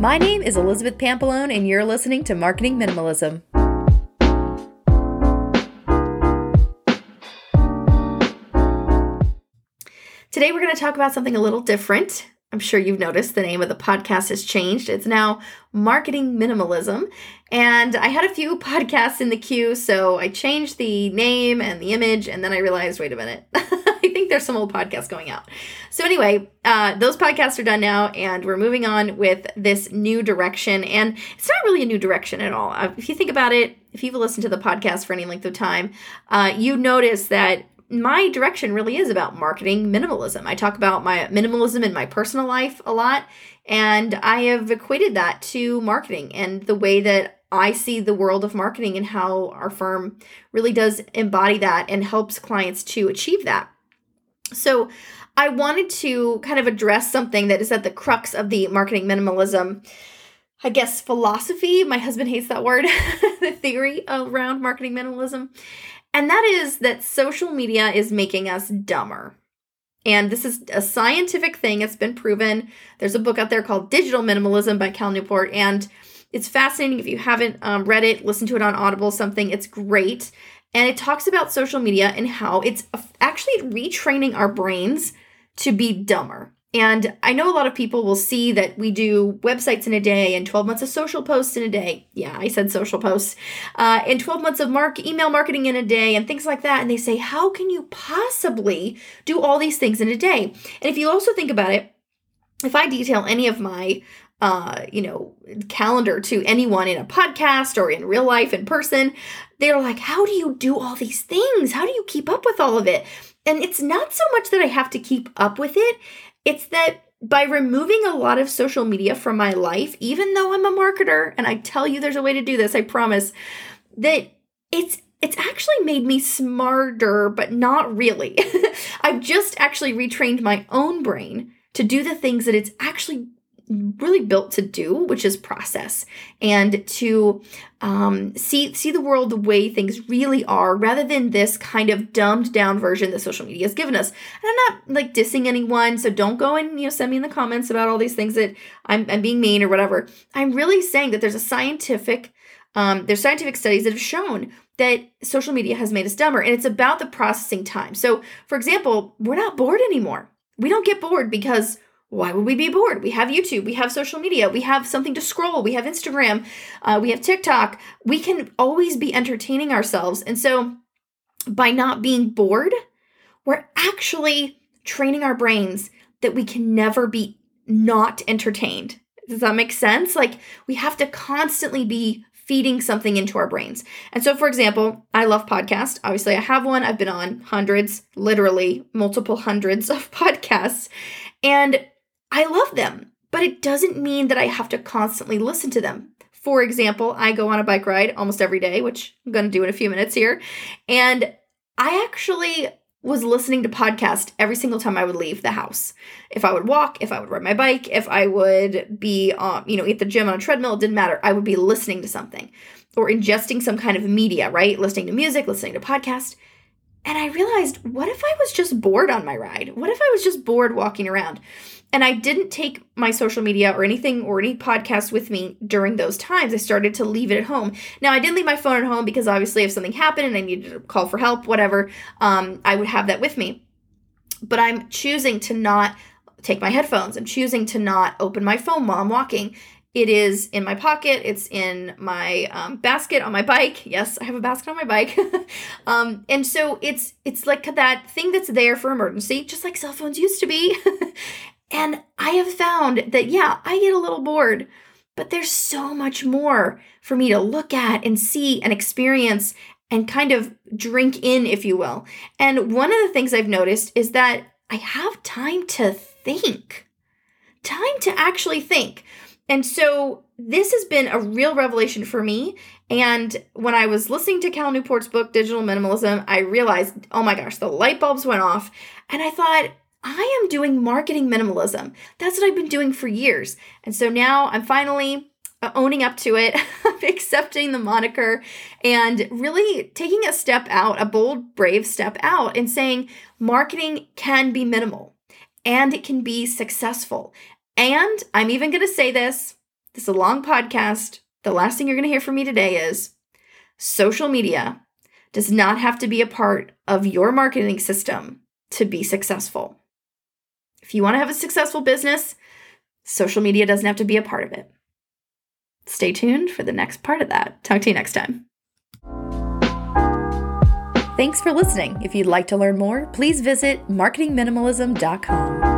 My name is Elizabeth Pampalone, and you're listening to Marketing Minimalism. Today, we're going to talk about something a little different. I'm sure you've noticed the name of the podcast has changed. It's now Marketing Minimalism. And I had a few podcasts in the queue, so I changed the name and the image, and then I realized wait a minute, I think there's some old podcasts going out. So, anyway, uh, those podcasts are done now, and we're moving on with this new direction. And it's not really a new direction at all. Uh, if you think about it, if you've listened to the podcast for any length of time, uh, you notice that my direction really is about marketing minimalism. I talk about my minimalism in my personal life a lot, and I have equated that to marketing and the way that I see the world of marketing and how our firm really does embody that and helps clients to achieve that. So, I wanted to kind of address something that is at the crux of the marketing minimalism. I guess philosophy, my husband hates that word, the theory around marketing minimalism. And that is that social media is making us dumber. And this is a scientific thing. It's been proven. There's a book out there called Digital Minimalism by Cal Newport. And it's fascinating. If you haven't um, read it, listen to it on Audible, something. It's great. And it talks about social media and how it's actually retraining our brains to be dumber. And I know a lot of people will see that we do websites in a day and 12 months of social posts in a day. Yeah, I said social posts. Uh, and 12 months of mark email marketing in a day and things like that. And they say, how can you possibly do all these things in a day? And if you also think about it, if I detail any of my uh, you know, calendar to anyone in a podcast or in real life in person, they're like, How do you do all these things? How do you keep up with all of it? And it's not so much that I have to keep up with it it's that by removing a lot of social media from my life, even though I'm a marketer, and I tell you there's a way to do this, I promise, that it's it's actually made me smarter, but not really. I've just actually retrained my own brain to do the things that it's actually really built to do, which is process and to um, see see the world the way things really are, rather than this kind of dumbed down version that social media has given us. And I'm not like dissing anyone, so don't go and you know send me in the comments about all these things that I'm, I'm being mean or whatever. I'm really saying that there's a scientific um, there's scientific studies that have shown that social media has made us dumber, and it's about the processing time. So, for example, we're not bored anymore. We don't get bored because why would we be bored? We have YouTube, we have social media, we have something to scroll, we have Instagram, uh, we have TikTok. We can always be entertaining ourselves. And so, by not being bored, we're actually training our brains that we can never be not entertained. Does that make sense? Like, we have to constantly be feeding something into our brains. And so, for example, I love podcasts. Obviously, I have one. I've been on hundreds, literally multiple hundreds of podcasts. And I love them, but it doesn't mean that I have to constantly listen to them. For example, I go on a bike ride almost every day, which I'm going to do in a few minutes here. And I actually was listening to podcast every single time I would leave the house. If I would walk, if I would ride my bike, if I would be, um, you know, at the gym on a treadmill, it didn't matter. I would be listening to something or ingesting some kind of media, right? Listening to music, listening to podcast. And I realized, what if I was just bored on my ride? What if I was just bored walking around? And I didn't take my social media or anything or any podcast with me during those times. I started to leave it at home. Now, I didn't leave my phone at home because obviously, if something happened and I needed to call for help, whatever, um, I would have that with me. But I'm choosing to not take my headphones. I'm choosing to not open my phone while I'm walking. It is in my pocket. It's in my um, basket on my bike. Yes, I have a basket on my bike. um, and so it's it's like that thing that's there for emergency, just like cell phones used to be. And I have found that, yeah, I get a little bored, but there's so much more for me to look at and see and experience and kind of drink in, if you will. And one of the things I've noticed is that I have time to think, time to actually think. And so this has been a real revelation for me. And when I was listening to Cal Newport's book, Digital Minimalism, I realized, oh my gosh, the light bulbs went off. And I thought, I am doing marketing minimalism. That's what I've been doing for years. And so now I'm finally uh, owning up to it, accepting the moniker, and really taking a step out, a bold, brave step out, and saying marketing can be minimal and it can be successful. And I'm even going to say this This is a long podcast. The last thing you're going to hear from me today is social media does not have to be a part of your marketing system to be successful. If you want to have a successful business, social media doesn't have to be a part of it. Stay tuned for the next part of that. Talk to you next time. Thanks for listening. If you'd like to learn more, please visit marketingminimalism.com.